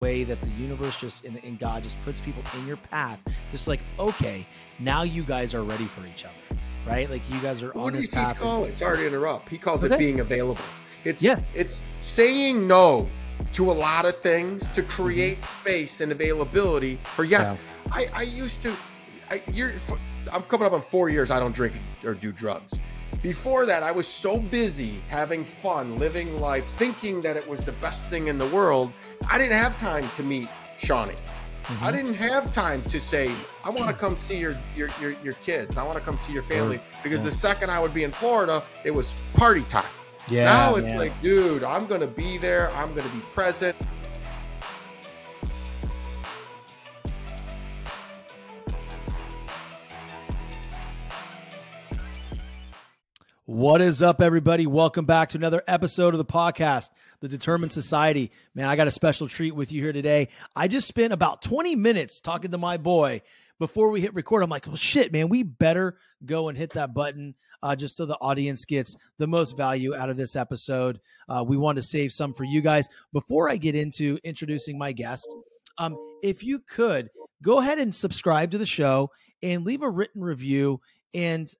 way that the universe just and, and God just puts people in your path. Just like, okay, now you guys are ready for each other, right? Like you guys are What on does this path. call it? Sorry to interrupt. He calls Okay. it being available. It's Yes. it's saying no to a lot of things to Mm-hmm. create space and availability for yes. I, I used to. I, you're, I'm coming up on four years. I don't drink or do drugs. Before that, I was so busy having fun, living life, thinking that it was the best thing in the world. I didn't have time to meet Shawnee. Mhm. I didn't have time to say, I want to come see your your your, your kids. I want to come see your family. Because Yeah. the second I would be in Florida, it was party time. Yeah. now it's man. like, dude, I'm gonna be there. I'm gonna be present. What is up, everybody? Welcome back to another episode of the podcast, The Determined Society. Man, I got a special treat with you here today. I just spent about 20 minutes talking to my boy before we hit record. I'm like, well, shit, man, we better go and hit that button uh, just so the audience gets the most value out of this episode. Uh, we want to save some for you guys. Before I get into introducing my guest, um, if you could go ahead and subscribe to the show and leave a written review and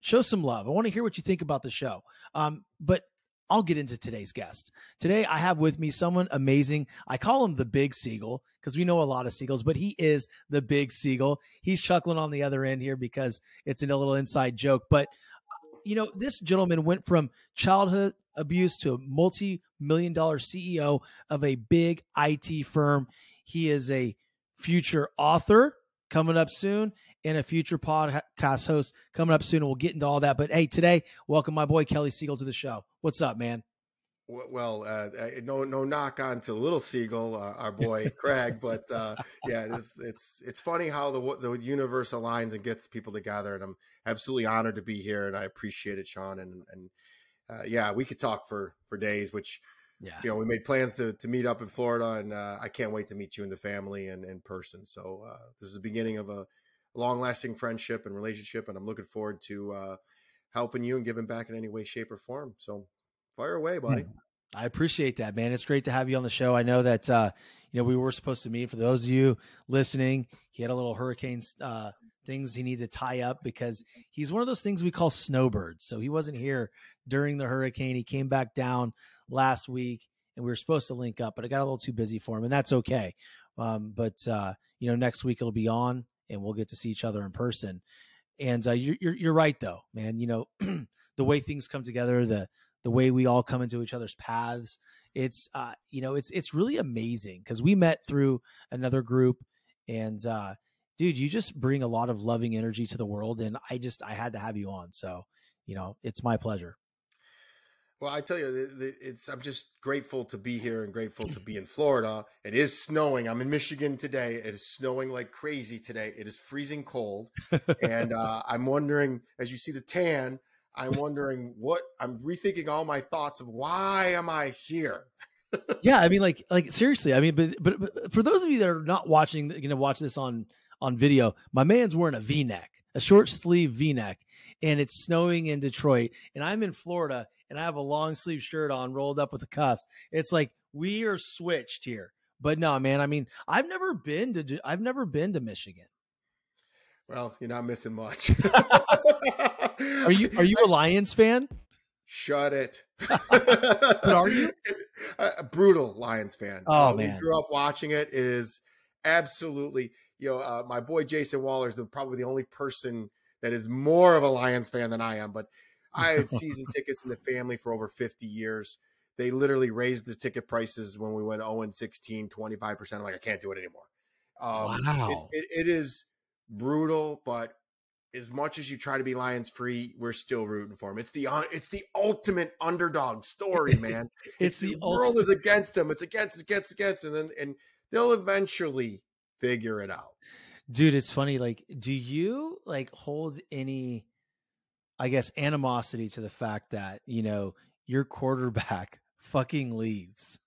show some love. I want to hear what you think about the show. Um, but I'll get into today's guest. Today, I have with me someone amazing. I call him the Big Seagull because we know a lot of seagulls, but he is the Big Seagull. He's chuckling on the other end here because it's a little inside joke. But, you know, this gentleman went from childhood abuse to a multi million dollar CEO of a big IT firm. He is a future author coming up soon and a future podcast host coming up soon. And we'll get into all that. But hey, today, welcome my boy Kelly Siegel to the show. What's up, man? Well, uh, uh, no, no knock on to Little Siegel, uh, our boy Craig, but uh, yeah, it is, it's it's funny how the the universe aligns and gets people together, and I'm absolutely honored to be here, and I appreciate it, Shawn, and and uh, yeah, we could talk for for days, which Yeah. you know we made plans to to meet up in Florida, and uh, I can't wait to meet you and the family and in person. So uh, this is the beginning of a long lasting friendship and relationship, and I'm looking forward to uh, helping you and giving back in any way, shape, or form. So fire away, buddy. I appreciate that, man. It's great to have you on the show. I know that uh, you know we were supposed to meet. For those of you listening, he had a little hurricane uh, things he needed to tie up because he's one of those things we call snowbirds. So he wasn't here during the hurricane. He came back down last week, and we were supposed to link up, but I got a little too busy for him, and that's okay. Um, but uh, you know, next week it'll be on, and we'll get to see each other in person. And uh, you're, you're you're right though, man. You know, the way things come together, the the way we all come into each other's paths it's uh you know it's it's really amazing because we met through another group and uh dude you just bring a lot of loving energy to the world and i just i had to have you on so you know it's my pleasure Well, I tell you, it's I'm just grateful to be here and grateful to be in Florida. It is snowing. I'm in Michigan today. It is snowing like crazy today. It is freezing cold, and uh, I'm wondering, as you see the tan, I'm wondering what I'm rethinking all my thoughts of why am I here? yeah i mean like like seriously i mean but, but but for those of you that are not watching you know watch this on on video my man's wearing a v-neck a short sleeve v-neck and it's snowing in detroit and i'm in florida and i have a long sleeve shirt on rolled up with the cuffs it's like we are switched here but no man i mean i've never been to i've never been to michigan Well, you're not missing much. are you are you a lions fan Shut it. but are you a, brutal Lions fan? Oh, Uh, we man. grew up watching it. It is absolutely, you know, uh, my boy Jason Waller is the, probably the only person that is more of a Lions fan than I am. But I had season tickets in the family for over 50 years. They literally raised the ticket prices when we went 0 and 16, 25%. I'm like, I can't do it anymore. Um, Wow. it, it, it is brutal, but as much as you try to be Lions free, we're still rooting for them. It's the it's the ultimate underdog story, man. it's the world ultimate is against them. It's against, against, against, and then and they'll eventually figure it out. dude it's funny like do you like hold any i guess animosity to the fact that you know your quarterback fucking leaves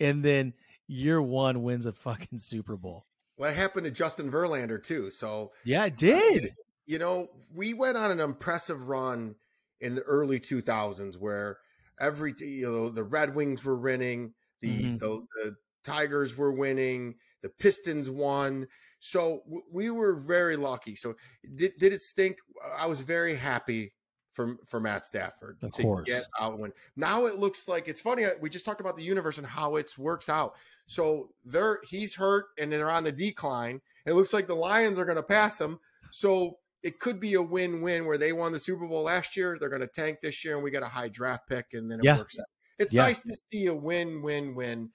and then year one wins a fucking super bowl What happened to Justin Verlander too? So yeah it did you know, we went on an impressive run in the early 2000s where every you know the Red Wings were winning, the Mhm. the, the Tigers were winning, the Pistons won. So we were very lucky. So did, did it stink? I was very happy for for Matt Stafford of to course. get out when now it looks like it's funny. Uh, we just talked about the universe and how it works out. So they're he's hurt and they're on the decline. It looks like the Lions are going to pass him. So it could be a win-win where they won the Super Bowl last year. They're going to tank this year, and we got a high draft pick, and then it Yeah. works out. It's Yeah. nice to see a win-win-win.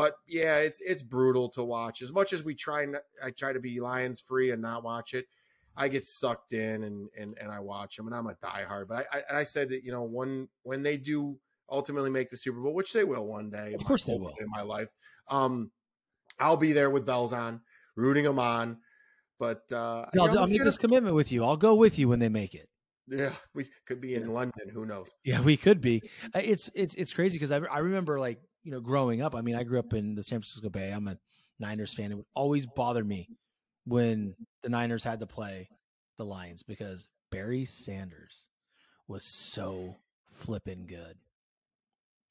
But yeah, it's it's brutal to watch. As much as we try, I try to be Lions free and not watch it. I get sucked in and and and I watch them, and I'm a diehard. But I, I and I said that you know when when they do ultimately make the Super Bowl, which they will one day, Of in my- course they will. in my life. Um, I'll be there with bells on, rooting them on. But uh, you I'll, know, I'll make this commitment with you. I'll go with you when they make it. yeah, we could be in London. Who knows? Yeah, we could be. Uh, It's it's it's crazy because I I remember like you know growing up. I mean, I grew up in the San Francisco Bay. I'm a Niners fan. It would always bother me when the Niners had to play the Lions because Barry Sanders was so flipping good.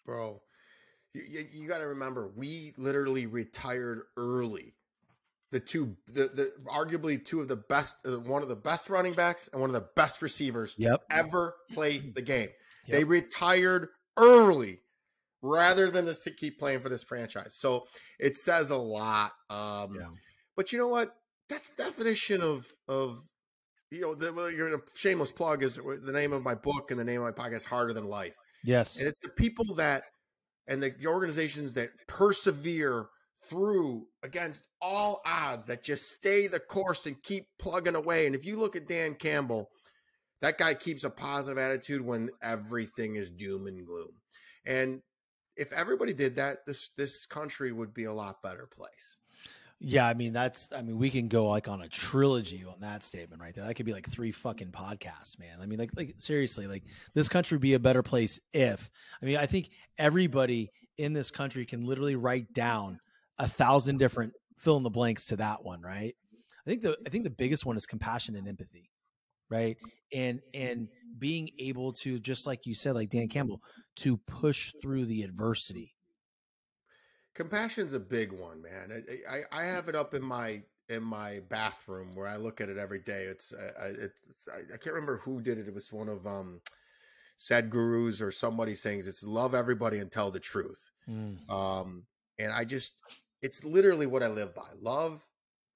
bro. You, you, you got to remember, we literally retired early. The two, the, the arguably two of the best, uh, one of the best running backs and one of the best receivers Yep. to ever play the game. They retired early rather than just to keep playing for this franchise. So it says a lot. Um, Yeah. But you know what? That's the definition of of you know the a shameless plug is the name of my book and the name of my podcast, Harder Than Life. Yes. And it's the people that and the organizations that persevere through against all odds that just stay the course and keep plugging away. And if you look at Dan Campbell, that guy keeps a positive attitude when everything is doom and gloom. And if everybody did that, this this country would be a lot better place. Yeah, I mean that's I mean we can go like on a trilogy on that statement right there. That could be like three fucking podcasts, man. I mean like like seriously, like this country would be a better place if I mean I think everybody in this country can literally write down a thousand different fill in the blanks to that one, right? I think the I think the biggest one is compassion and empathy, right? And and being able to just like you said, like Dan Campbell, to push through the adversity. Compassion's a big one, man. I, I I have it up in my in my bathroom where I look at it every day. It's I, I- it's I, can't remember who did it. It was one of um Sadhguru's or somebody saying it's love everybody and tell the truth. Um, and I just it's literally what I live by: love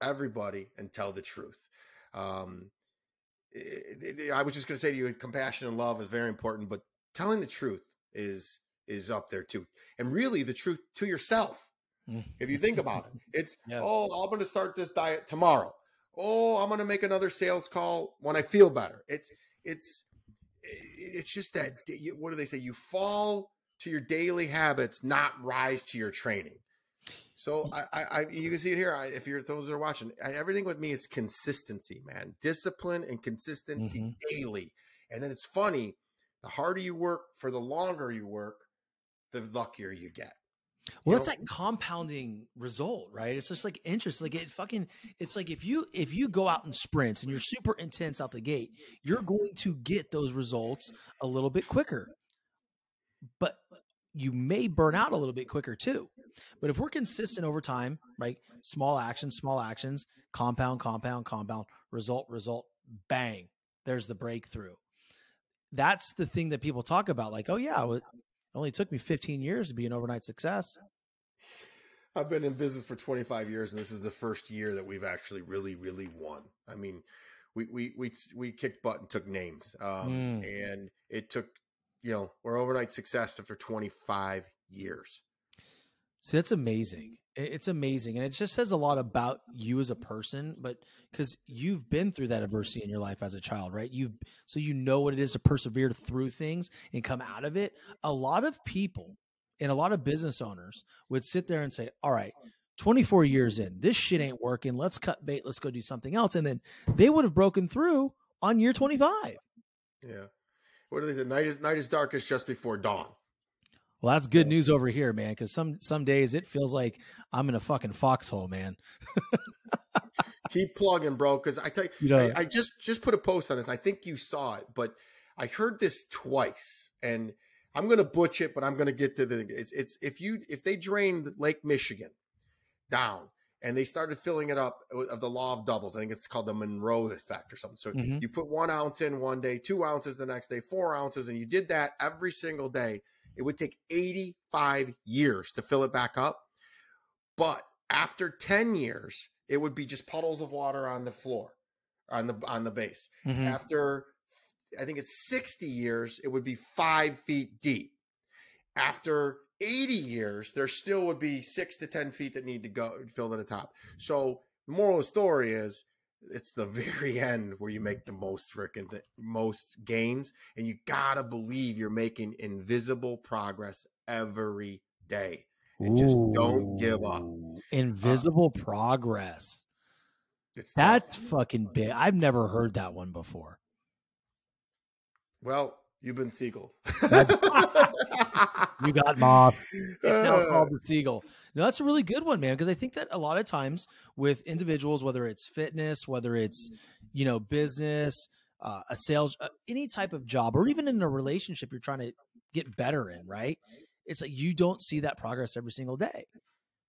everybody and tell the truth. Um, it- it- I was just going to say to you, compassion and love is very important, but telling the truth is is up there too, and really the truth to yourself. Mm. If you think about it, it's Yeah. oh, I'm going to start this diet tomorrow. Oh, I'm going to make another sales call when I feel better. It's it's it's just that what do they say? You fall to your daily habits, not rise to your training. So I, I, I you can see it here. I, if you're those that are watching, I, everything with me is consistency, man. Discipline and consistency Mhm. daily. And then it's funny. The harder you work, for the longer you work, the luckier you get. Well, You it's know- that compounding result, right? It's just like interest. Like it fucking, it's like if you if you go out and sprints and you're super intense out the gate, you're going to get those results a little bit quicker. But you may burn out a little bit quicker too. But if we're consistent over time, right? Small actions, small actions, compound, compound, compound, result, result, bang. There's the breakthrough. That's the thing that people talk about. Like, oh yeah, it only took me 15 years to be an overnight success. I've been in business for 25 years, and this is the first year that we've actually really, really won. I mean, we we we we kicked butt and took names, um, and it took you know we're overnight success after 25 years. See, that's amazing. It's amazing. And it just says a lot about you as a person, but because you've been through that adversity in your life as a child, right? You've so you know what it is to persevere through things and come out of it. A lot of people and a lot of business owners would sit there and say, All right, 24 years in, this shit ain't working. Let's cut bait. Let's go do something else. And then they would have broken through on year 25. Yeah. What do they say? Night is night is darkest just before dawn. Well, that's good news over here, man. Because some some days it feels like I'm in a fucking foxhole, man. Keep plugging, bro. Because I tell you, You know, I, I just just put a post on this. I think you saw it, but I heard this twice, and I'm going to butch it, but I'm going to get to the. It's it's if you if they drained Lake Michigan down and they started filling it up of the law of doubles. I think it's called the Monroe effect or something. So Mhm. you put one ounce in one day, two ounces the next day, four ounces, and you did that every single day. It would take 85 years to fill it back up. But after 10 years, it would be just puddles of water on the floor, on the on the base. Mhm. After I think it's 60 years, it would be five feet deep. After 80 years, there still would be six to 10 feet that need to go fill to the top. So the moral of the story is it's the very end where you make the most freaking th- most gains and you gotta believe you're making invisible progress every day and just don't give up Ooh, uh, Invisible progress. it's. That's fucking big. I've never heard that one before. well you've been seagull You got moth. It's now Uh, called the seagull. No, that's a really good one, man. Because I think that a lot of times with individuals, whether it's fitness, whether it's you know business, uh, a sales, uh, any type of job, or even in a relationship you're trying to get better in, right? It's like you don't see that progress every single day.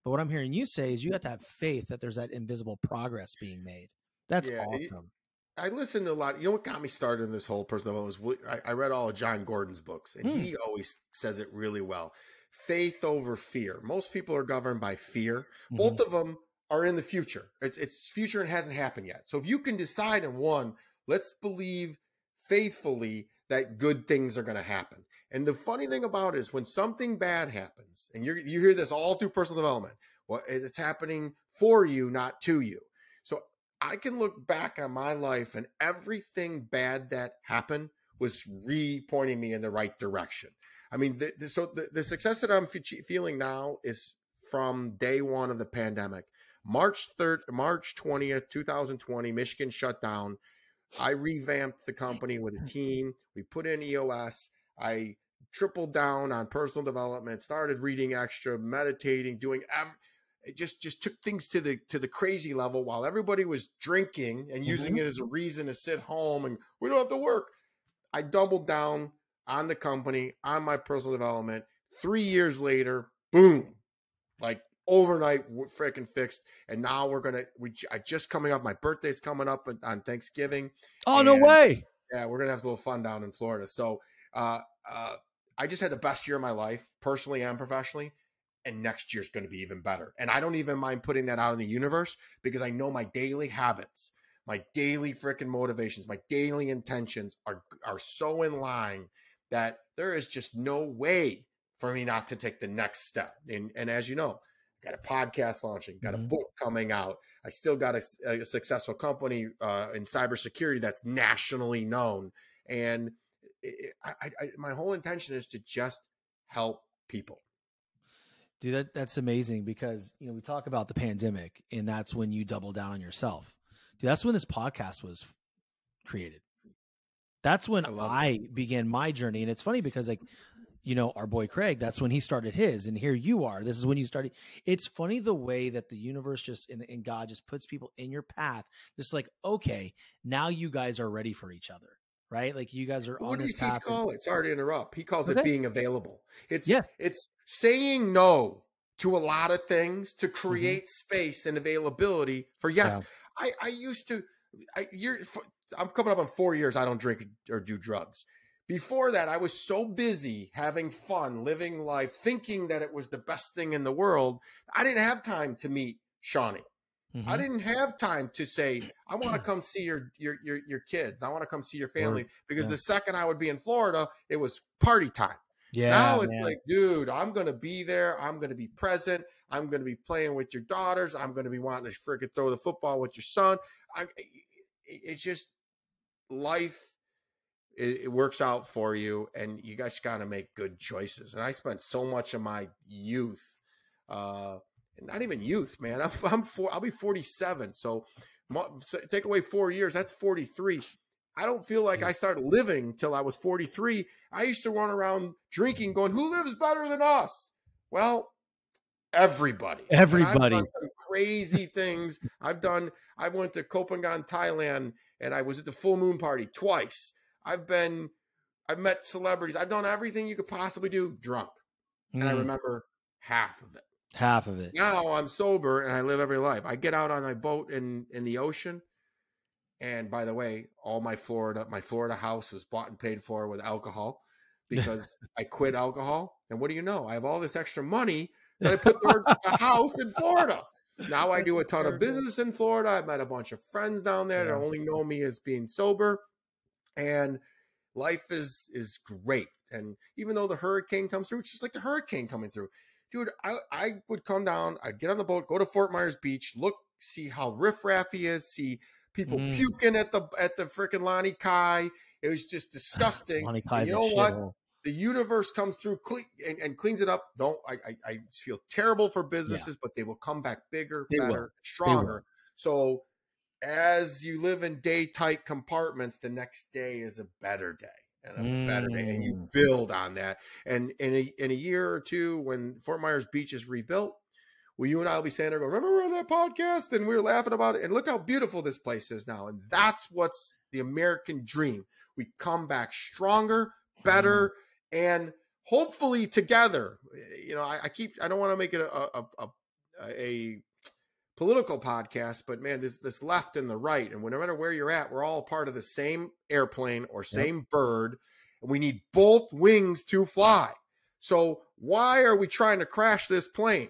But what I'm hearing you say is you have to have faith that there's that invisible progress being made. That's Yeah, and you- awesome. I listened to a lot. You know what got me started in this whole personal development was I, I read all of Jon Gordon's books, and Hmm. he always says it really well. Faith over fear. Most people are governed by fear. Mhm. Both of them are in the future. It's it's future and hasn't happened yet. So if you can decide in one, let's believe faithfully that good things are going to happen. And the funny thing about it is when something bad happens, and you you hear this all through personal development, well, it's happening for you, not to you. I can look back on my life and everything bad that happened was re-pointing me in the right direction. I mean, the, the, so the, the success that I'm fe- feeling now is from day one of the pandemic. March 3rd, March 20th, 2020, Michigan shut down. I revamped the company with a team. We put in EOS. I tripled down on personal development, started reading extra, meditating, doing ev- it just just took things to the to the crazy level while everybody was drinking and using Mhm. it as a reason to sit home and we don't have to work. I doubled down on the company, on my personal development. 3 years later, boom. Like overnight we're freaking fixed and now we're going to we I just coming up my birthday's coming up on- on Thanksgiving. Oh no way! Yeah, we're gonna have a little fun down in Florida. So uh, uh, I just had the best year of my life, personally and professionally. And next year's going to be even better. And I don't even mind putting that out in the universe because I know my daily habits, my daily freaking motivations, my daily intentions are are so in line that there is just no way for me not to take the next step. And and as you know, got a podcast launching, got a Mhm. book coming out. I still got a, a successful company uh, in cybersecurity that's nationally known, and it, I, I, I, my whole intention is to just help people. Dude, that, that's amazing because you know we talk about the pandemic, and that's when you double down on yourself. Dude, that's when this podcast was created. That's when I I began my journey, and it's funny because like you know our boy Craig, that's when he started his, and here you are. This is when you started. It's funny the way that the universe just and, and God just puts people in your path. Just like okay, now you guys are ready for each other, right? Like you guys are What on does this he path. and- call it? Sorry to interrupt. He calls Okay. it being available. It's Yes. it's saying no to a lot of things to Mm-hmm. create space and availability for yes. I I used to. I you're I'm coming up on four years. I don't drink or do drugs. Before that, I was so busy having fun, living life, thinking that it was the best thing in the world. I didn't have time to meet Shawnee. Mhm. I didn't have time to say, I want to come see your your your, your kids. I want to come see your family because yeah. the second I would be in Florida, it was party time. yeah, now it's man. like, dude, I'm going to be there. I'm going to be present. I'm going to be playing with your daughters. I'm going to be wanting to freaking throw the football with your son. I, it- it's just life. It, it works out for you, and you guys got to make good choices. And I spent so much of my youth, uh, not even youth, man. I'm, I'm four, I'll be 47. So, so take away four years, that's 43. I don't feel like I started living till I was 43. I used to run around drinking, going, "Who lives better than us?" Well, everybody. Everybody. crazy things. I've done. I went to Copenhagen, Thailand, and I was at the full moon party twice. I've been. I've met celebrities. I've done everything you could possibly do drunk, and I Mm. remember half of it. Half of it. Now I'm sober and I live every life. I get out on my boat in in the ocean. And by the way, all my Florida, my Florida house was bought and paid for with alcohol because I quit alcohol. And what do you know? I have all this extra money that I put towards a house in Florida. Now I do a ton of business in Florida. I've met a bunch of friends down there that only know me as being sober. And life is is great. And even though the hurricane comes through, it's just like the hurricane coming through. Dude, I, I would come down, I'd get on the boat, go to Fort Myers Beach, look, see how riffraffy is, see people Mm. puking at the at the freaking Lani Kai. It was just disgusting. And Kai's you know what? the universe comes through cle- and, and cleans it up. Don't I, I? I feel terrible for businesses, but they will come back bigger, They will. better, stronger. So as you live in day tight compartments, the next day is a better day and a better day, and you Mm. build on that. And in a in a year or two, when Fort Myers Beach is rebuilt. Well, you and I will be standing there, go, remember we were on that podcast and we were laughing about it. And look how beautiful this place is now. And that's what's the American dream. We come back stronger, better, and hopefully together. You know, I, I keep I don't want to make it a a, a a political podcast, but man, this this left and the right, and no matter where you're at, we're all part of the same airplane or same bird, and we need both wings to fly. So why are we trying to crash this plane?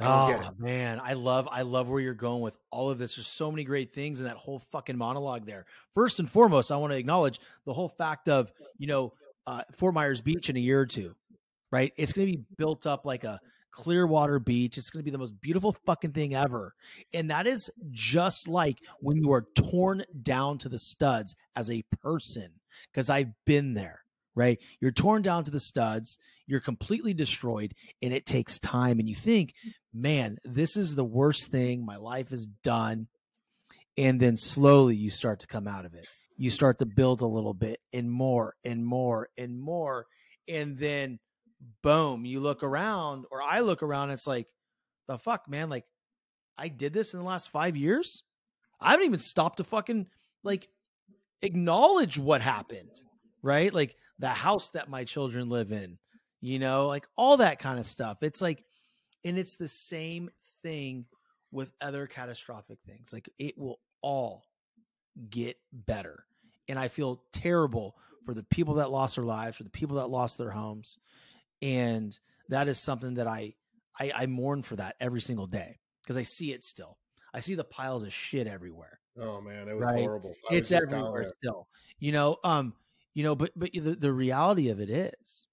I Oh man, I love I love where you're going with all of this. There's so many great things in that whole fucking monologue there. First and foremost, I want to acknowledge the whole fact of, you know, uh, Fort Myers Beach in a year or two, right? It's going to be built up like a Clearwater Beach. It's going to be the most beautiful fucking thing ever. And that is just like when you are torn down to the studs as a person, because I've been there, right? You're torn down to the studs, you're completely destroyed, and it takes time. And you think, man, this is the worst thing. My life is done. And then slowly you start to come out of it. You start to build a little bit and more and more and more. And then boom, you look around, or I look around, it's like, the fuck, man, like I did this in the last five years. I haven't even stopped to fucking like acknowledge what happened, right? Like the house that my children live in, you know, like all that kind of stuff. It's like, and it's the same thing with other catastrophic things. Like it will all get better. And I feel terrible for the people that lost their lives, for the people that lost their homes. And that is something that I I, I mourn for that every single day because I see it still. I see the piles of shit everywhere. Oh man, it was Right. horrible. I It's down everywhere still. You know, um, you know, but but the, the reality of it is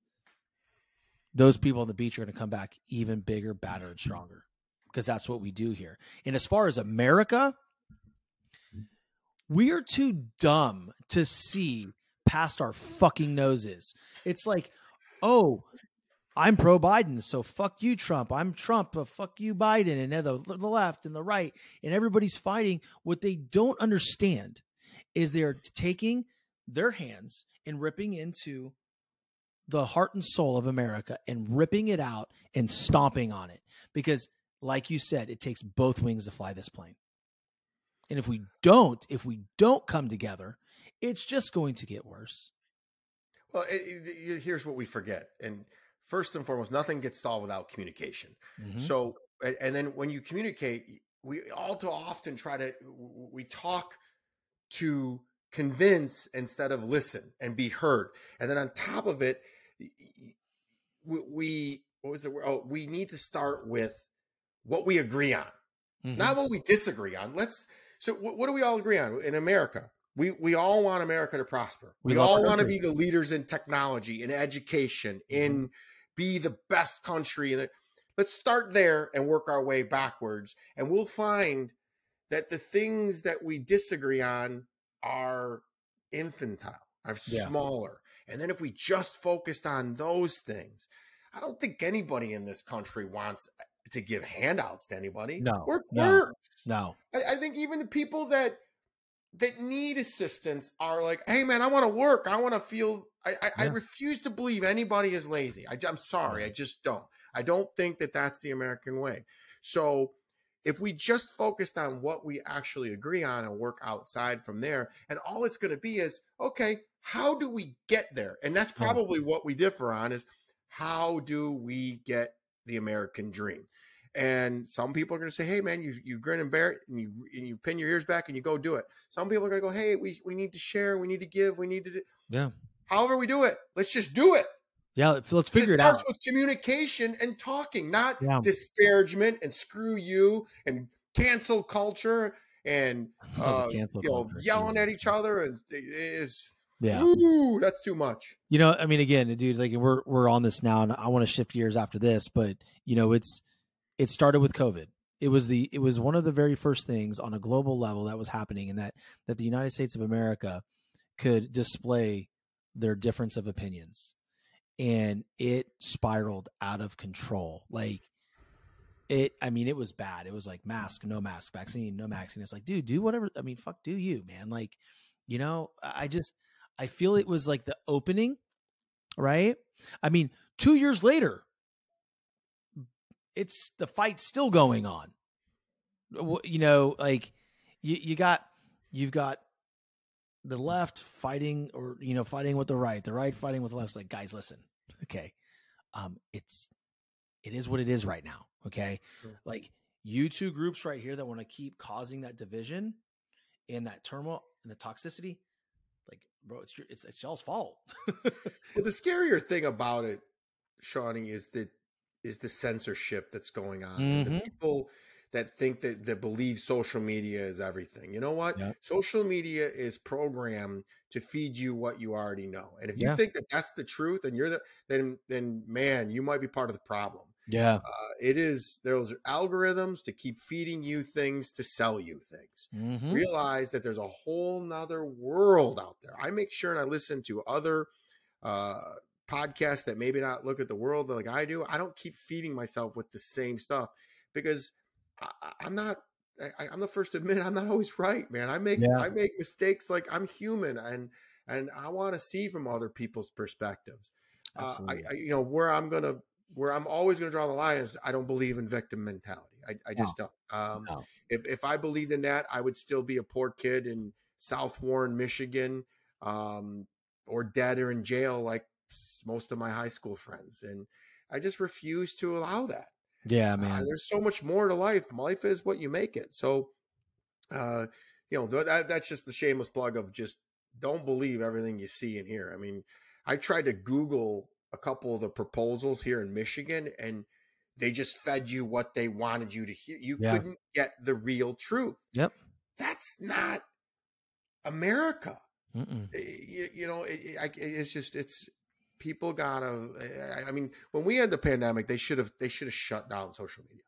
those people on the beach are going to come back even bigger, badder, and stronger because that's what we do here. And as far as America, we are too dumb to see past our fucking noses. It's like, oh, I'm pro Biden, so fuck you, Trump. I'm Trump, but fuck you, Biden. And the, the left and the right, and everybody's fighting. What they don't understand is they're taking their hands and ripping into the heart and soul of America and ripping it out and stomping on it. Because, like you said, it takes both wings to fly this plane. And if we don't, if we don't come together, it's just going to get worse. Well, it, it- here's what we forget, and first and foremost, nothing gets solved without communication. Mhm. So, and, then when you communicate, we all too often try to we talk to convince instead of listen and be heard. And then on top of it, we, what was it? Oh, we need to start with what we agree on, Mhm. not what we disagree on. Let's. So, what, what do we all agree on in America? We we all want America to prosper. We We, all want to be the leaders in technology, in education, in be the best country. And let's start there and work our way backwards, and we'll find that the things that we disagree on are infantile, are Yeah. smaller. And then if we just focused on those things, I don't think anybody in this country wants uh, to give handouts to anybody. No, Work no. works. no. I, I think even the people that that need assistance are like, "Hey, man, I want to work. I want to feel." I, I, I refuse to believe anybody is lazy. I, I'm sorry, I just don't. I don't think that that's the American way. So, if we just focused on what we actually agree on and work outside from there, and all it's going to be is, okay, how do we get there? And that's Yeah. probably what we differ on is how do we get the American dream? And some people are going to say, "Hey, man, you you grin and bear it, and you and you pin your ears back and you go do it." Some people are going to go, "Hey, we we need to share, we need to give, we need to." Do. Yeah. However, we do it, let's just do it. Yeah, let's, let's figure it, it starts out. with communication and talking, not Yeah. disparagement and screw you and cancel culture and uh, cancel you know culture, yelling at each other and is Yeah. ooh, that's too much. You know, I mean, again, dude, like we're we're on this now, and I want to shift gears after this, but you know, it's it started with COVID. It was the it was one of the very first things on a global level that was happening, and that that the United States of America could display their difference of opinions, and it spiraled out of control. Like it, I mean, it was bad. It was like mask, no mask, vaccine, no vaccine. It's like, dude, do whatever. I mean, fuck, do you, man? Like, you know, I just I feel it was like the opening, right? I mean, two years later, it's the fight's still going on. You know, like you, you got you've got the left fighting or you know fighting with the right, the right fighting with the left. It's like, guys, listen, okay, um, it's it is what it is right now. Okay, Sure. like you two groups right here that want to keep causing that division and that turmoil and the toxicity like bro it's your it's, it's y'all's fault Well, the scarier thing about it, Shawnee, is that is the censorship that's going on. And The people that think that that believe social media is everything. You know what? Yep. Social media is programmed to feed you what you already know. And if you Yeah. think that that's the truth, and you're the then then man, you might be part of the problem. yeah Uh, it is those algorithms to keep feeding you things to sell you things mm-hmm. realize that there's a whole nother world out there. I make sure and I listen to other uh, podcasts that maybe not look at the world like I do. I don't keep feeding myself with the same stuff because I, I'm not. I, I'm the first to admit I'm not always right, man. I make Yeah. I make mistakes. Like I'm human, and and I want to see from other people's perspectives. Uh, I, I, you know, where I'm gonna, where I'm always gonna draw the line is I don't believe in victim mentality. I, I just don't. Um, No. if if I believed in that, I would still be a poor kid in South Warren, Michigan, um, or dead or in jail like most of my high school friends. And I just refuse to allow that. yeah Uh, man there's so much more to life. Life is what you make it. So, uh, you know, th- that, that's just the shameless plug of just don't believe everything you see and hear. I mean, I tried to Google a couple of the proposals here in Michigan and they just fed you what they wanted you to hear. You Yeah. couldn't get the real truth. Yep. That's not America. Mm-mm. You, you know, it, it- it's just, it's, people gotta, I- I mean, when we had the pandemic, they should have, they should have shut down social media.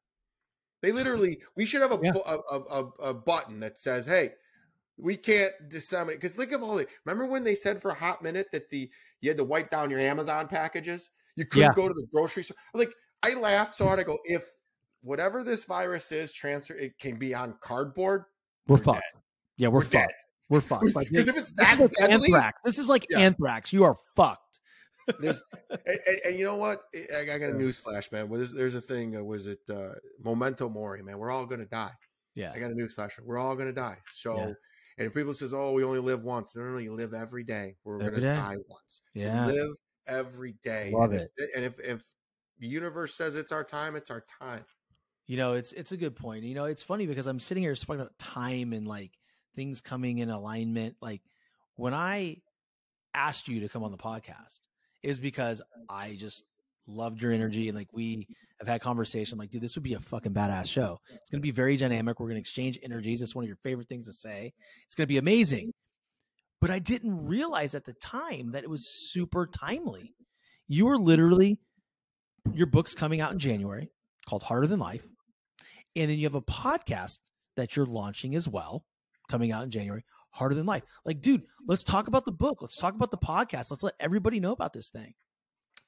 They literally, we should have a, Yeah. a, a, a, button that says, "Hey, we can't disseminate." Because think of all the. Remember when they said for a hot minute that the you had to wipe down your Amazon packages? You couldn't Yeah. go to the grocery store. Like I laughed so hard. I go, if whatever this virus is, transfer it can be on cardboard. we're, We're fucked yeah we're, We're fucked dead. we're fucked Because this, if it's this is like deadly, anthrax this is like Yeah. anthrax you are fucked There's, and, and, and you know what? I, I got a news flash, man. Well, There's, there's a thing. Uh, was it uh, Memento Mori, man? We're all gonna die. yeah I got a news flash. We're all gonna die. So, Yeah. and if people says, "Oh, we only live once," no, no, no, you live every day. We're gonna die once. So Yeah. live every day. Love and If, and if if the universe says it's our time, it's our time. you know it's it's a good point you know it's funny because i'm sitting here talking about time and like things coming in alignment like when i asked you to come on the podcast is because i just loved your energy and like we have had conversation like dude this would be a fucking badass show. It's going to be very dynamic. We're going to exchange energies. It's one of your favorite things to say. It's going to be amazing. But i didn't realize at the time that it was super timely. You were literally your book's coming out in january called harder than life and then you have a podcast that you're launching as well, coming out in January, Harder Than Life. Like, dude, let's talk about the book. Let's talk about the podcast. Let's let everybody know about this thing.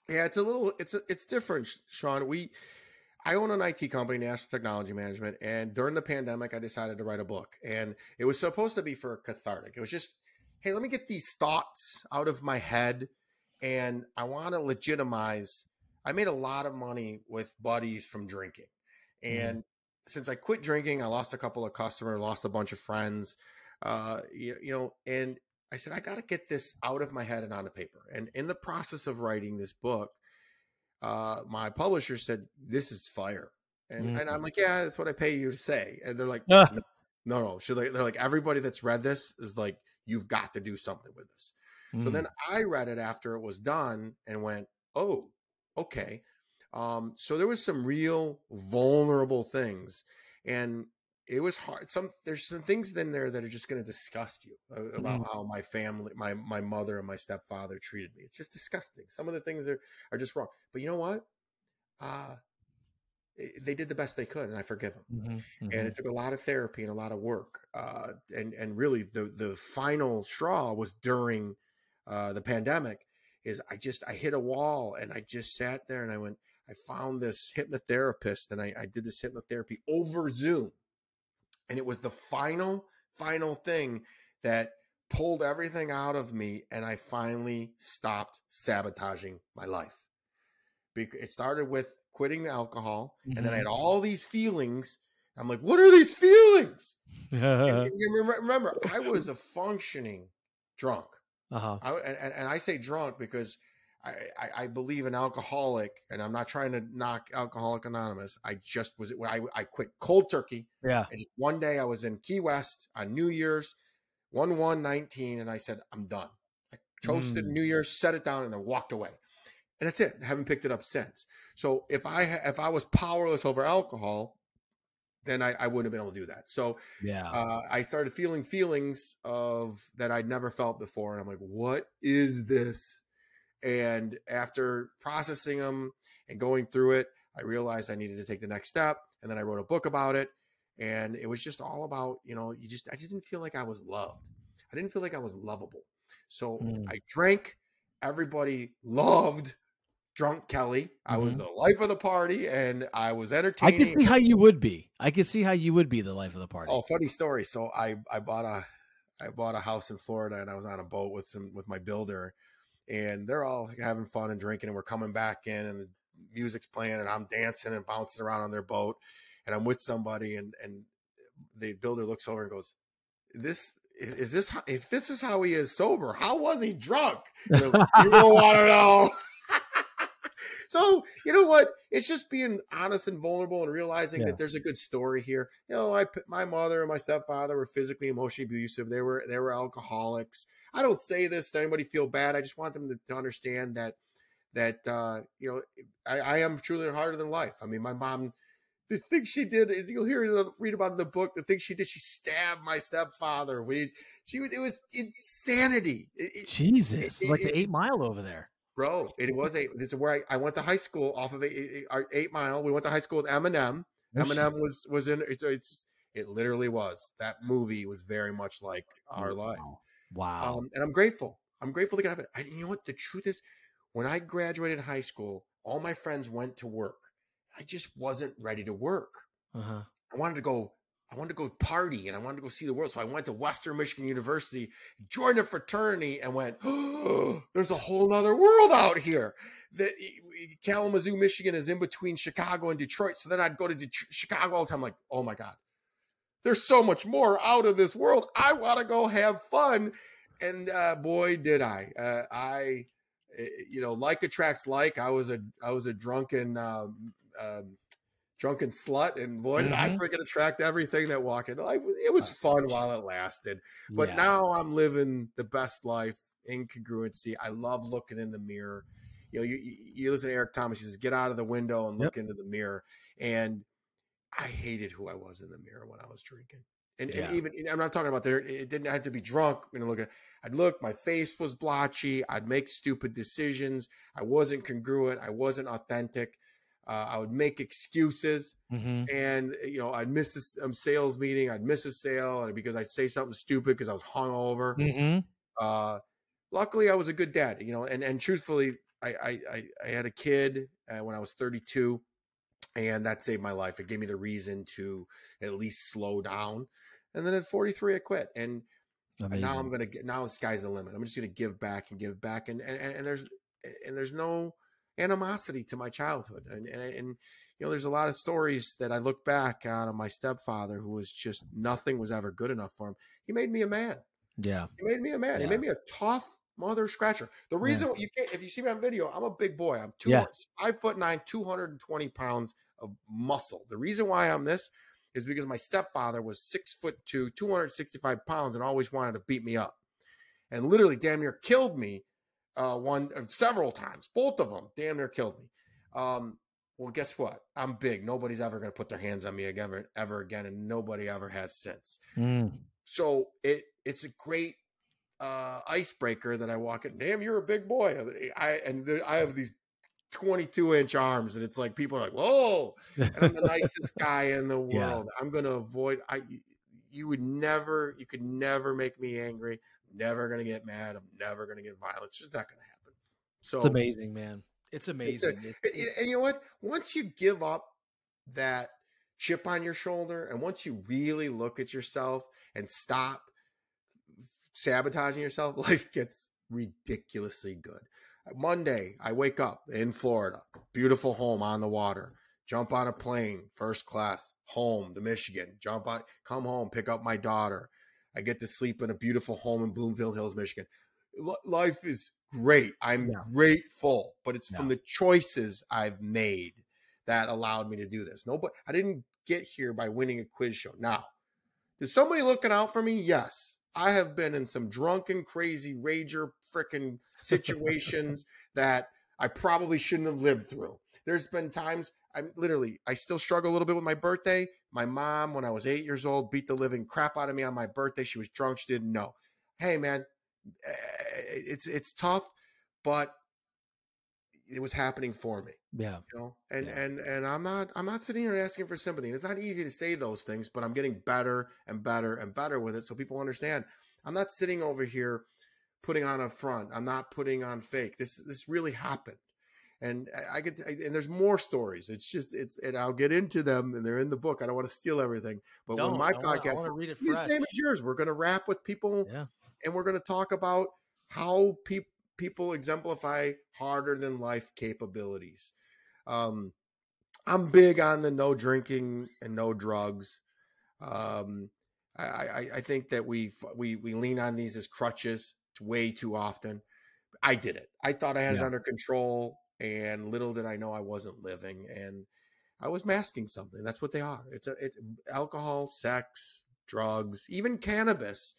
Yeah, it's a little. It's a, it's different, Shawn. We, I own an IT company, National Technology Management, and during the pandemic, I decided to write a book, and it was supposed to be for cathartic. It was just, hey, let me get these thoughts out of my head, and I want to legitimize. I made a lot of money with buddies from drinking, mm-hmm. and since I quit drinking, I lost a couple of customers, lost a bunch of friends, uh, you, you know, and I said, I got to get this out of my head and onto paper. And in the process of writing this book, uh, my publisher said, This is fire. And Mhm. and I'm like, yeah, that's what I pay you to say. And they're like, Ah. no, no. Should like, they're like, everybody that's read this is like, you've got to do something with this. So Mm. then I read it after it was done and went, oh, okay. Um, so there was some real vulnerable things, and it was hard. Some there's some things in there that are just going to disgust you uh, about Mm. how my family, my my mother and my stepfather treated me. It's just disgusting. Some of the things are are just wrong. But you know what? Uh eh, they did the best they could, and I forgive them Mhm, and mhm. it took a lot of therapy and a lot of work. Uh, and and really, the the final straw was during uh, the pandemic. Is I just I hit a wall and I just sat there and I went. I found this hypnotherapist and I, I did this hypnotherapy over Zoom, and it was the final final thing that pulled everything out of me, and I finally stopped sabotaging my life. It started with quitting the alcohol, and then I had all these feelings. I'm like, what are these feelings? And, remember, I was a functioning drunk. uh-huh. I, and, and I say drunk because I, I, I believe an alcoholic, and I'm not trying to knock Alcoholic Anonymous. I just was I, I quit cold turkey. Yeah. And one day I was in Key West on New Year's, 1 1 19, and I said, I'm done. I toasted Mm. New Year's, set it down, and then walked away. And that's it. I haven't picked it up since. So if I if I was powerless over alcohol, then I, I wouldn't have been able to do that. So Yeah. uh, I started feeling feelings of that I'd never felt before, and I'm like, "What is this?" And after processing them and going through it, I realized I needed to take the next step, and then I wrote a book about it. And it was just all about, you know, you just I just didn't feel like I was loved. I didn't feel like I was lovable. So Mm. I drank. Everybody loved drunk Kelly. I was Mhm. the life of the party, and I was entertaining. I can see how you would be. I can see how you would be the life of the party. Oh, funny story. So I I bought a I bought a house in Florida and I was on a boat with some with my builder and they're all having fun and drinking and we're coming back in and the music's playing and I'm dancing and bouncing around on their boat and I'm with somebody and and the builder looks over and goes, "This is this if this is how he is sober, how was he drunk?" You, don't want to know. so you know what? It's just being honest and vulnerable and realizing Yeah. that there's a good story here. You know, I put- my mother and my stepfather were physically, emotionally abusive. They were they were alcoholics. I don't say this to anybody feel bad. I just want them to, to understand that that uh, you know I, I am truly harder than life. I mean, my mom. The thing she did is you'll hear it, read about in the book. The thing she did, she stabbed my stepfather. We, she was, it was insanity. It- Jesus. It's it- like the eight mile over there. bro. It was eight. This is where I, I went to high school off of eight, eight, our eight Mile. We went to high school with Eminem. Eminem was was in. It's, it's it literally was. That movie was very much like our life. Wow. Um, and I'm grateful. I'm grateful to get it. And you know what? The truth is, when I graduated high school, all my friends went to work. I just wasn't ready to work. uh-huh. I wanted to go. I wanted to go party and I wanted to go see the world. So I went to Western Michigan University, joined a fraternity, and went, oh, there's a whole nother world out here. The, Kalamazoo, Michigan is in between Chicago and Detroit. So then I'd go to Detroit, Chicago all the time, like, oh my God, there's so much more out of this world. I want to go have fun. And uh, boy, did I. Uh, I, eh, you know, like attracts like. I was a, I was a drunken, um, um, drunken slut, and boy, did I Mhm. freaking attract everything that walked into life. It was fun while it lasted, but Yeah. now I'm living the best life in congruency. I love looking in the mirror. You know, you you listen to Eric Thomas. He says, "Get out of the window and Yep. look into the mirror." And I hated who I was in the mirror when I was drinking. And, Yeah. and even I'm not talking about there. It didn't have to be drunk. You know, look at. I'd look. My face was blotchy. I'd make stupid decisions. I wasn't congruent. I wasn't authentic. Uh, I would make excuses, Mhm. and you know, I'd miss a um, sales meeting. I'd miss a sale and because I'd say something stupid because I was hungover. Mhm. Uh, luckily, I was a good dad. You know, and and truthfully, I I I, I had a kid uh, when I was 32, and that saved my life. It gave me the reason to at least slow down. And then at 43, I quit. And Amazing. now I'm gonna get now the sky's the limit. I'm just gonna give back and give back, and and, and there's and there's no animosity to my childhood, and, and and you know there's a lot of stories that I look back on of my stepfather who was just nothing was ever good enough for him. He made me a man. yeah. He made me a man. He made me a tough mother scratcher. The reason you can't, if you see me on video, I'm a big boy. I'm two, Yeah. five foot nine, 220 pounds of muscle. The reason why I'm this is because my stepfather was six foot two, 265 pounds, and always wanted to beat me up, and literally damn near killed me uh, one uh, several times. Both of them damn near killed me. Um, well, guess what? I'm big. Nobody's ever going to put their hands on me again, ever again, and nobody ever has since. Mm. So it it's a great uh, icebreaker that I walk in. Damn, you're a big boy. I and I have these 22 inch arms, and it's like people are like, "Whoa!" And I'm the nicest guy in the world. Yeah. I'm going to avoid. I you would never, you could never make me angry. I'm never going to get mad. I'm never going to get violent. It's just not going to happen. So it's amazing, man. It's amazing. It's a, and you know what? Once you give up that chip on your shoulder, and once you really look at yourself and stop sabotaging yourself, life gets ridiculously good. Monday, I wake up in Florida, beautiful home on the water. Jump on a plane, first class, home to Michigan. Jump on, come home, pick up my daughter. I get to sleep in a beautiful home in Bloomfield Hills, Michigan. L- life is great. I'm grateful, but it's yeah. from the choices I've made that allowed me to do this. Nobody, I didn't get here by winning a quiz show. Now, is somebody looking out for me? Yes. I have been in some drunken, crazy, rager, freaking situations that I probably shouldn't have lived through. There's been times I'm literally, I still struggle a little bit with my birthday. My mom, when I was eight years old, beat the living crap out of me on my birthday. She was drunk. She didn't know. Hey, man, eh, it's it's tough, but it was happening for me. Yeah. You know, and yeah. and and I'm not I'm not sitting here asking for sympathy. And it's not easy to say those things, but I'm getting better and better and better with it so people understand. I'm not sitting over here putting on a front. I'm not putting on fake. This this really happened. And I, I get to, and there's more stories. It's just it's and I'll get into them and they're in the book. I don't want to steal everything. But don't, when my I podcast wanna, read it the same as yours, we're going to wrap with people yeah. and we're going to talk about how people people exemplify harder than life capabilities. Um, I'm big on the no drinking and no drugs. Um, I, I, I think that we we we lean on these as crutches way too often. I did it. I thought I had yeah. it under control, and little did I know I wasn't living, and I was masking something. That's what they are. It's a it, alcohol, sex, drugs, even cannabis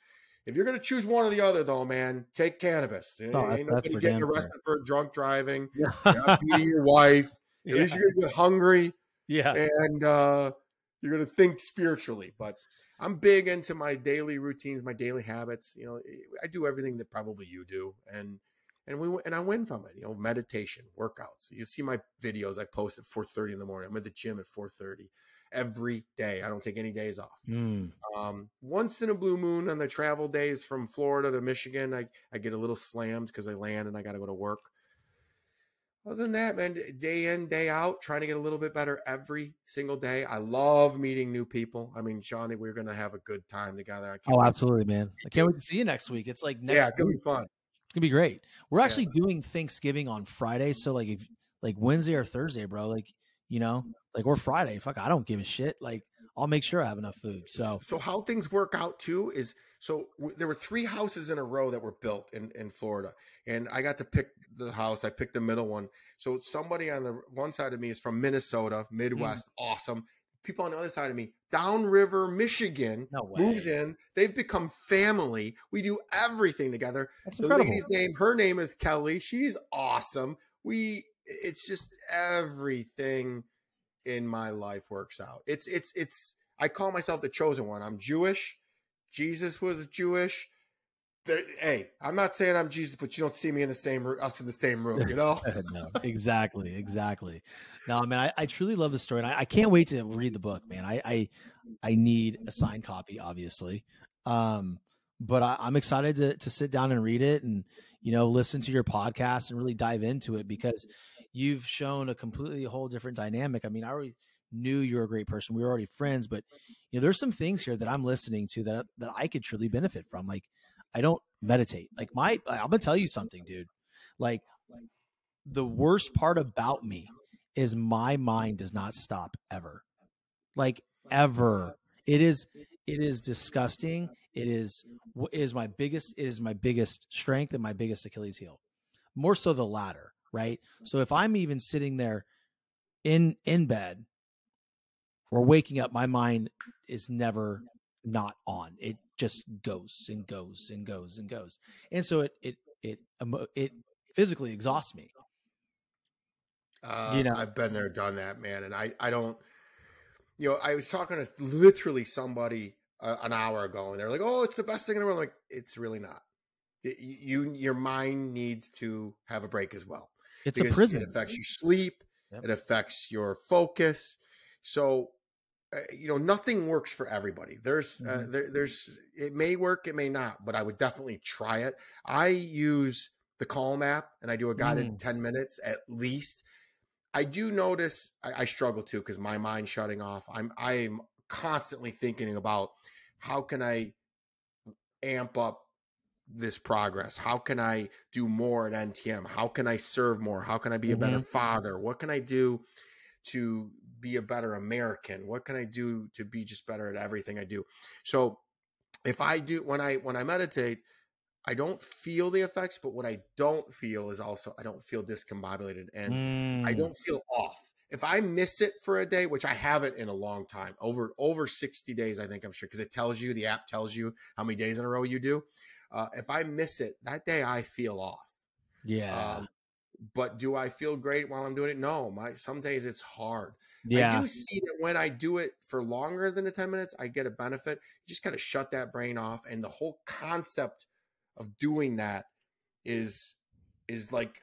if you're going to choose one or the other, though, man, take cannabis. Oh, Ain't nobody getting arrested for drunk driving. Yeah. You're not beating your wife. At yeah. least you're going to get hungry. Yeah. And uh, you're going to think spiritually. But I'm big into my daily routines, my daily habits. You know, I do everything that probably you do, and and we and I win from it. You know, meditation, workouts. You see my videos I post at 4:30 in the morning. I'm at the gym at 4:30 every day. I don't take any days off. Mm. Um, once in a blue moon on the travel days from Florida to Michigan, I, I get a little slammed because I land and I got to go to work. Other than that, man, day in, day out, trying to get a little bit better every single day. I love meeting new people. I mean, Johnny, we're going to have a good time together. Oh, absolutely, man. I can't wait to see you next week. It's like next Yeah, it's going to be fun. It's going to be great. We're actually yeah. doing Thanksgiving on Friday. So, like, if like Wednesday or Thursday, bro, like, you know, like or Friday. Fuck, I don't give a shit. Like I'll make sure I have enough food. So so how things work out too is so w- there were three houses in a row that were built in in Florida, and I got to pick the house. I picked the middle one. So somebody on the one side of me is from Minnesota, Midwest, mm. awesome. People on the other side of me, downriver Michigan, no moves in. They've become family. We do everything together. That's the incredible. lady's name, her name is Kelly. She's awesome. We, it's just everything in my life works out. It's it's it's I call myself the chosen one. I'm Jewish. Jesus was Jewish. There, hey, I'm not saying I'm Jesus, but you don't see me in the same room, us in the same room, you know? no, exactly, exactly. No, man, I, I truly love the story, and I, I, can't wait to read the book, man. I I, I need a signed copy, obviously, um, but I, I'm excited to to sit down and read it, and you know, listen to your podcast and really dive into it because you've shown a completely whole different dynamic. I mean, I already knew you were a great person. We were already friends, but you know, there's some things here that I'm listening to that that I could truly benefit from. Like, I don't meditate. Like my, I'm gonna tell you something, dude. Like, the worst part about me is my mind does not stop ever. Like ever. It is it is disgusting. It is it is my biggest it is my biggest strength and my biggest Achilles heel. More so the latter right? So if I'm even sitting there in in bed Or waking up, my mind is never not on. It just goes and goes and goes and goes, and so it it it it physically exhausts me. Uh, you know, I've been there, done that, man, and I I don't. You know, I was talking to literally somebody uh, an hour ago, and they're like, "Oh, it's the best thing in the world." I'm like, it's really not. It, you your mind needs to have a break as well. It's a prison. It affects your sleep. Yep. It affects your focus. So, uh, you know, nothing works for everybody. There's, uh, mm-hmm. uh, there, there's, it may work, it may not, but I would definitely try it. I use the Calm app and I do a guided mm. 10 minutes at least. I do notice I, I struggle too because my mind's shutting off. I'm, I'm constantly thinking about how can I amp up this progress? How can I do more at NTM? How can I serve more? How can I be a better mm-hmm. father? What can I do to be a better American? What can I do to be just better at everything I do? So if I do when I when I meditate, I don't feel the effects, but what I don't feel is also I don't feel discombobulated and mm. I don't feel off. If I miss it for a day, which I haven't in a long time, over over 60 days, I think I'm sure, because it tells you, the app tells you how many days in a row you do. Uh, if I miss it that day, I feel off. Yeah. Um, but do I feel great while I'm doing it? No. My some days it's hard. Yeah. I do see that when I do it for longer than the 10 minutes, I get a benefit. You just kind of shut that brain off. And the whole concept of doing that is is like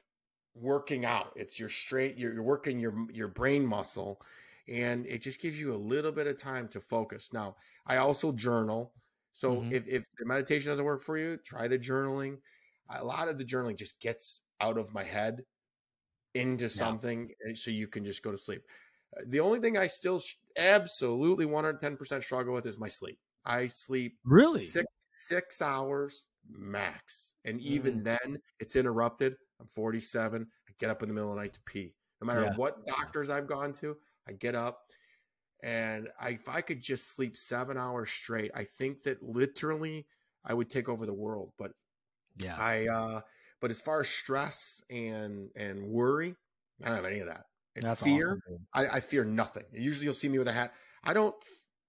working out. It's your straight, you're, you're working your your brain muscle and it just gives you a little bit of time to focus. Now, I also journal. So mm-hmm. if, if the meditation doesn't work for you, try the journaling. A lot of the journaling just gets out of my head into something yeah. so you can just go to sleep. Uh, the only thing I still absolutely 110% struggle with is my sleep. I sleep really six, six hours max. And even mm. then, it's interrupted. I'm 47. I get up in the middle of the night to pee. No matter yeah. what doctors I've gone to, I get up and I, if I could just sleep seven hours straight, I think that literally I would take over the world. But yeah, I, uh, but as far as stress and, and worry, I don't have any of that. And That's fear, awesome, I, I fear nothing. Usually you'll see me with a hat. I don't,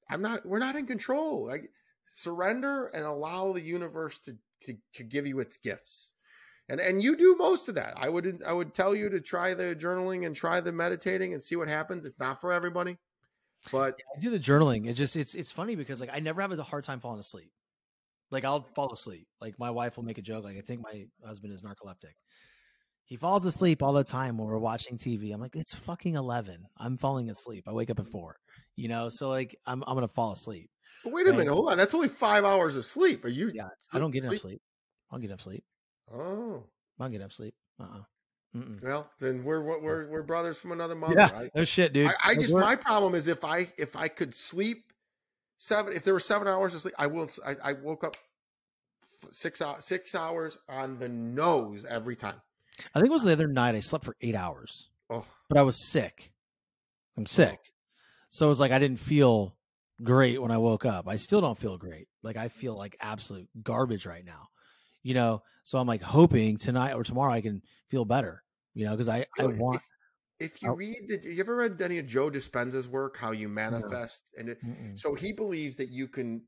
I'm not, we're not in control. Like surrender and allow the universe to, to, to give you its gifts. And, and you do most of that. I would, I would tell you to try the journaling and try the meditating and see what happens. It's not for everybody. But yeah, I do the journaling. It just it's it's funny because like I never have a hard time falling asleep. Like I'll fall asleep. Like my wife will make a joke. Like I think my husband is narcoleptic. He falls asleep all the time when we're watching TV. I'm like, it's fucking eleven. I'm falling asleep. I wake up at four. You know, so like I'm I'm gonna fall asleep. But wait a and, minute, hold on. That's only five hours of sleep. Are you? Yeah, I don't get enough sleep. I'll get enough sleep. Oh, I'll get enough sleep. Uh. uh Mm-mm. Well, then we're we're we're brothers from another mother. Yeah, I, no shit, dude. I, I just my problem is if I if I could sleep seven if there were seven hours of sleep, I will. I, I woke up six hours six hours on the nose every time. I think it was the other night. I slept for eight hours, oh. but I was sick. I'm oh. sick, oh. so it was like I didn't feel great when I woke up. I still don't feel great. Like I feel like absolute garbage right now you know so i'm like hoping tonight or tomorrow i can feel better you know because i i want if, if you I, read the you ever read any of joe dispenza's work how you manifest no. and it, so he believes that you can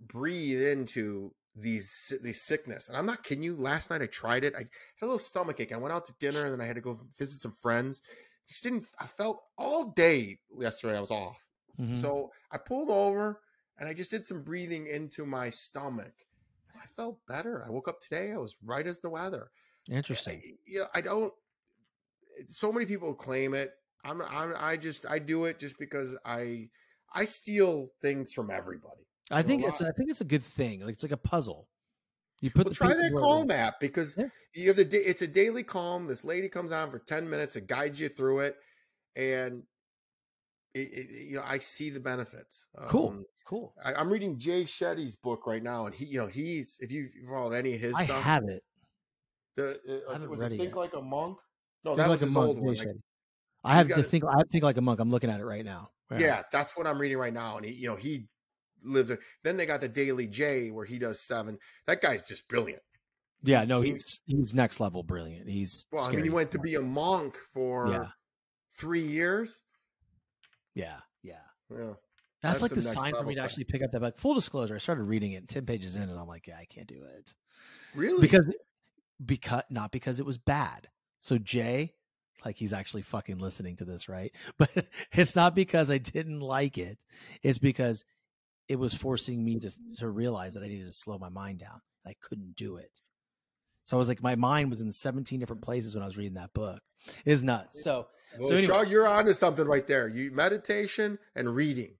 breathe into these these sickness and i'm not kidding you last night i tried it i had a little stomach ache i went out to dinner and then i had to go visit some friends just didn't i felt all day yesterday i was off mm-hmm. so i pulled over and i just did some breathing into my stomach I felt better. I woke up today. I was right as the weather. Interesting. I, you know, I don't. So many people claim it. I'm, I'm. I just. I do it just because I. I steal things from everybody. I think it's. I think it's a good thing. Like it's like a puzzle. You put well, try that calm app because yeah. you have the. It's a daily calm. This lady comes on for ten minutes. It guides you through it, and it, it, you know, I see the benefits. Cool, um, cool. I, am reading Jay Shetty's book right now, and he, you know, he's if you've followed any of his, I stuff, have it. The uh, I was it Think yet. Like a Monk? No, that was like his old one. Like, I have to think. I think like a monk. I'm looking at it right now. Yeah. yeah, that's what I'm reading right now, and he, you know, he lives. There. Then they got the Daily Jay where he does seven. That guy's just brilliant. Yeah, no, he's he's next level brilliant. He's well. I mean, he went to be a monk for yeah. three years. Yeah, yeah. Yeah. That's, That's like the the sign for me to actually pick up that book. Full disclosure, I started reading it 10 pages in and I'm like, yeah, I can't do it. Really? Because because not because it was bad. So Jay, like he's actually fucking listening to this, right? But it's not because I didn't like it. It's because it was forcing me to to realize that I needed to slow my mind down. I couldn't do it. So I was like, my mind was in 17 different places when I was reading that book. It's nuts. So Well, So anyway- Shawn, you're onto something right there. You meditation and reading.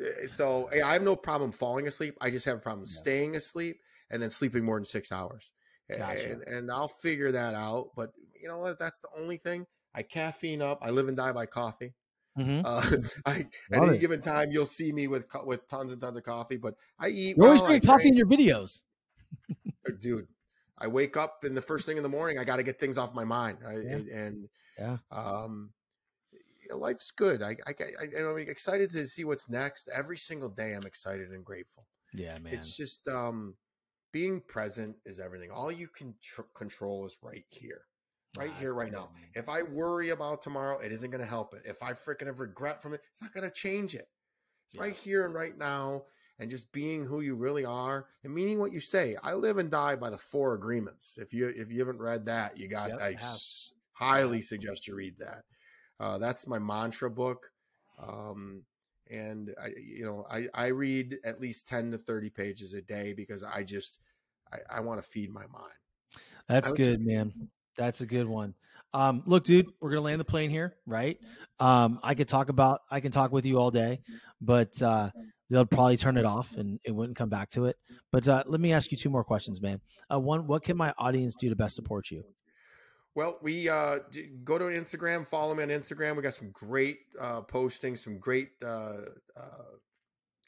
Uh, So hey, I have no problem falling asleep. I just have a problem staying asleep and then sleeping more than six hours. Gotcha. And, and I'll figure that out. But you know what? That's the only thing. I caffeine up. I live and die by coffee. mhm. Uh, I, at any it. given time, you'll see me with with tons and tons of coffee. But I eat. you always well, drink coffee in your videos. Uh, dude. I wake up and the first thing in the morning, I got to get things off my mind. I, Yeah. And Yeah. um, life's good. I, I, I, I'm excited to see what's next. Every single day, I'm excited and grateful. Yeah, man. It's just um, being present is everything. All you can tr- control is right here, right Ah, here, right now. man. If I worry about tomorrow, it isn't going to help it. If I freaking have regret from it, it's not going to change it. It's Yeah. right here and right now, and just being who you really are and meaning what you say. I live and die by the four agreements. If you if you haven't read that, you got. Yep, I I have. s- highly suggest you read that. Uh, that's my mantra book. Um, and I, you know, I, I read at least 10 to 30 pages a day because I just, I, I want to feed my mind. That's good, man. That's a good one. Um, look, dude, we're gonna land the plane here, right? Um, I could talk about, I can talk with you all day, but uh, they'll probably turn it off and it wouldn't come back to it. But uh, let me ask you two more questions, man. Uh, one, what can my audience do to best support you? Well, we uh, go to Instagram, follow me on Instagram. We got some great uh, postings, some great uh, uh,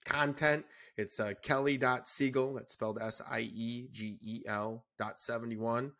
content. It's uh, kelly.siegel, that's spelled S I E G E L dot 71.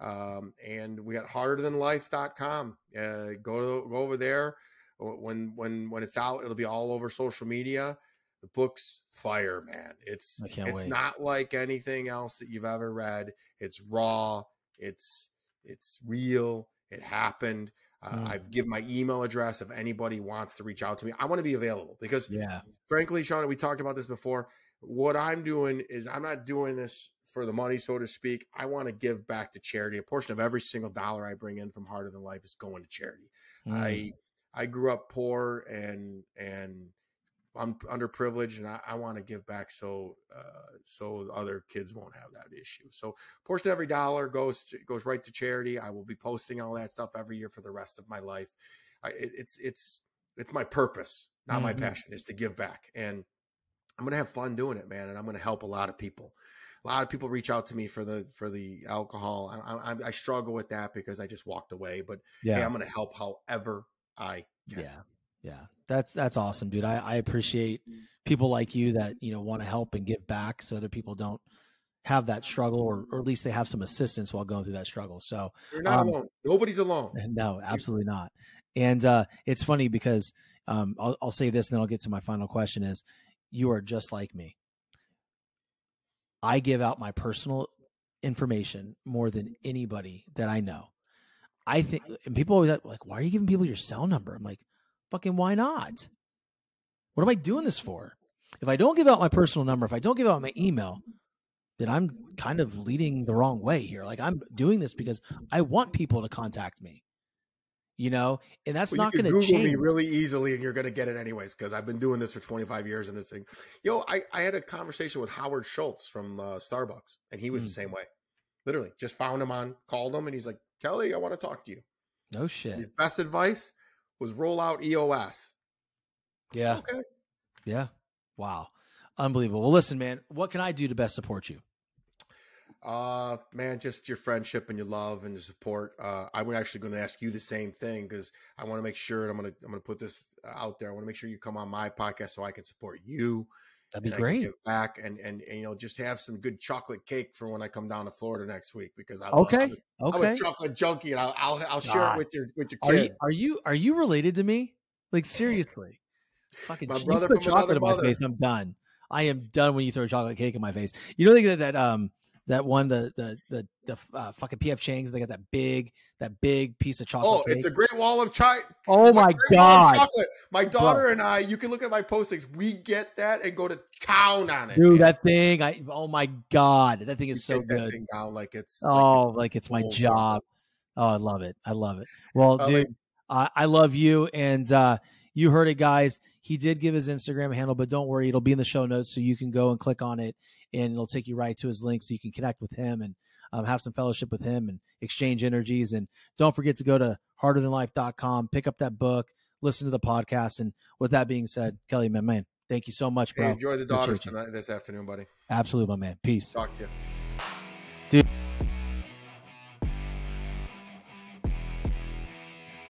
Um, and we got harderthanlife.com. Uh, go to, go over there. When when when it's out, it'll be all over social media. The book's fire, man. It's it's wait. not like anything else that you've ever read. It's raw. It's it's real. It happened. Uh, Mm. I give my email address if anybody wants to reach out to me. I want to be available because Yeah, frankly, Shawn, we talked about this before. What I'm doing is I'm not doing this for the money, so to speak. I want to give back to charity. A portion of every single dollar I bring in from Harder Than Life is going to charity. Mm. I I grew up poor and and I'm underprivileged, and I, I want to give back so uh, so other kids won't have that issue. So, portion of every dollar goes to, goes right to charity. I will be posting all that stuff every year for the rest of my life. I, it, it's it's it's my purpose, not my Mhm. passion, is to give back, and I'm gonna have fun doing it, man. And I'm gonna help a lot of people. A lot of people reach out to me for the for the alcohol. I, I, I struggle with that because I just walked away, but yeah. hey, I'm gonna help however I can. Yeah. Yeah. That's that's awesome, dude. I, I appreciate people like you that, you know, want to help and give back so other people don't have that struggle or, or at least they have some assistance while going through that struggle. So You're not Um, alone. Nobody's alone. no, absolutely not. And uh it's funny because um I'll I'll say this and then I'll get to my final question is you are just like me. I give out my personal information more than anybody that I know. I think, and people always like, why are you giving people your cell number? I'm like, fucking, why not? What am I doing this for? If I don't give out my personal number, if I don't give out my email, then I'm kind of leading the wrong way here. Like, I'm doing this because I want people to contact me, you know, and that's Well, not you going can to Google change. me really easily, and you're going to get it anyways. Because I've been doing this for 25 years, and this thing. Yo, I, I had a conversation with Howard Schultz from uh, Starbucks, and he was Mm. the same way. Literally, just found him on, called him, and he's like, "Kelly, I want to talk to you." no shit. His best advice was roll out EOS. Yeah. Okay. Yeah. Wow. Unbelievable. Well, listen, man, what can I do to best support you? Uh, man, just your friendship and your love and your support. Uh, I'm actually going to ask you the same thing because I want to make sure, and I'm going to I'm going to put this out there. I want to make sure you come on my podcast so I can support you. That'd be and I can great. give back and, and and you know just have some good chocolate cake for when I come down to Florida next week because I Okay. I'm, a, I'm a chocolate junkie and I'll I'll, I'll share it with your with your Are you kids. are you are you related to me? Like seriously? Fucking My brother from chocolate in my face. I'm done. I am done when you throw chocolate cake in my face. You know that that um that one, the the the, the uh, fucking PF Chang's. They got that big that big piece of chocolate. Oh, cake. it's the Great Wall of China. oh my god, My daughter and I, you can look at my postings. We get that and go to town on it. dude, man. that thing! I oh my god, that thing We is so good. thing down like it's Oh, like like it's my job. Oh, I love it. I love it. Well, Oh, dude, I I love you, and uh, you heard it, guys. He did give his Instagram handle, but don't worry, it'll be in the show notes, so you can go and click on it, and it'll take you right to his link, so you can connect with him and um, have some fellowship with him and exchange energies. And don't forget to go to harderthanlife.com, pick up that book, listen to the podcast. And with that being said, Kelly, my man, thank you so much, Hey, bro. enjoy the daughters tonight this afternoon, buddy. Absolutely, my man. Peace. Talk to you.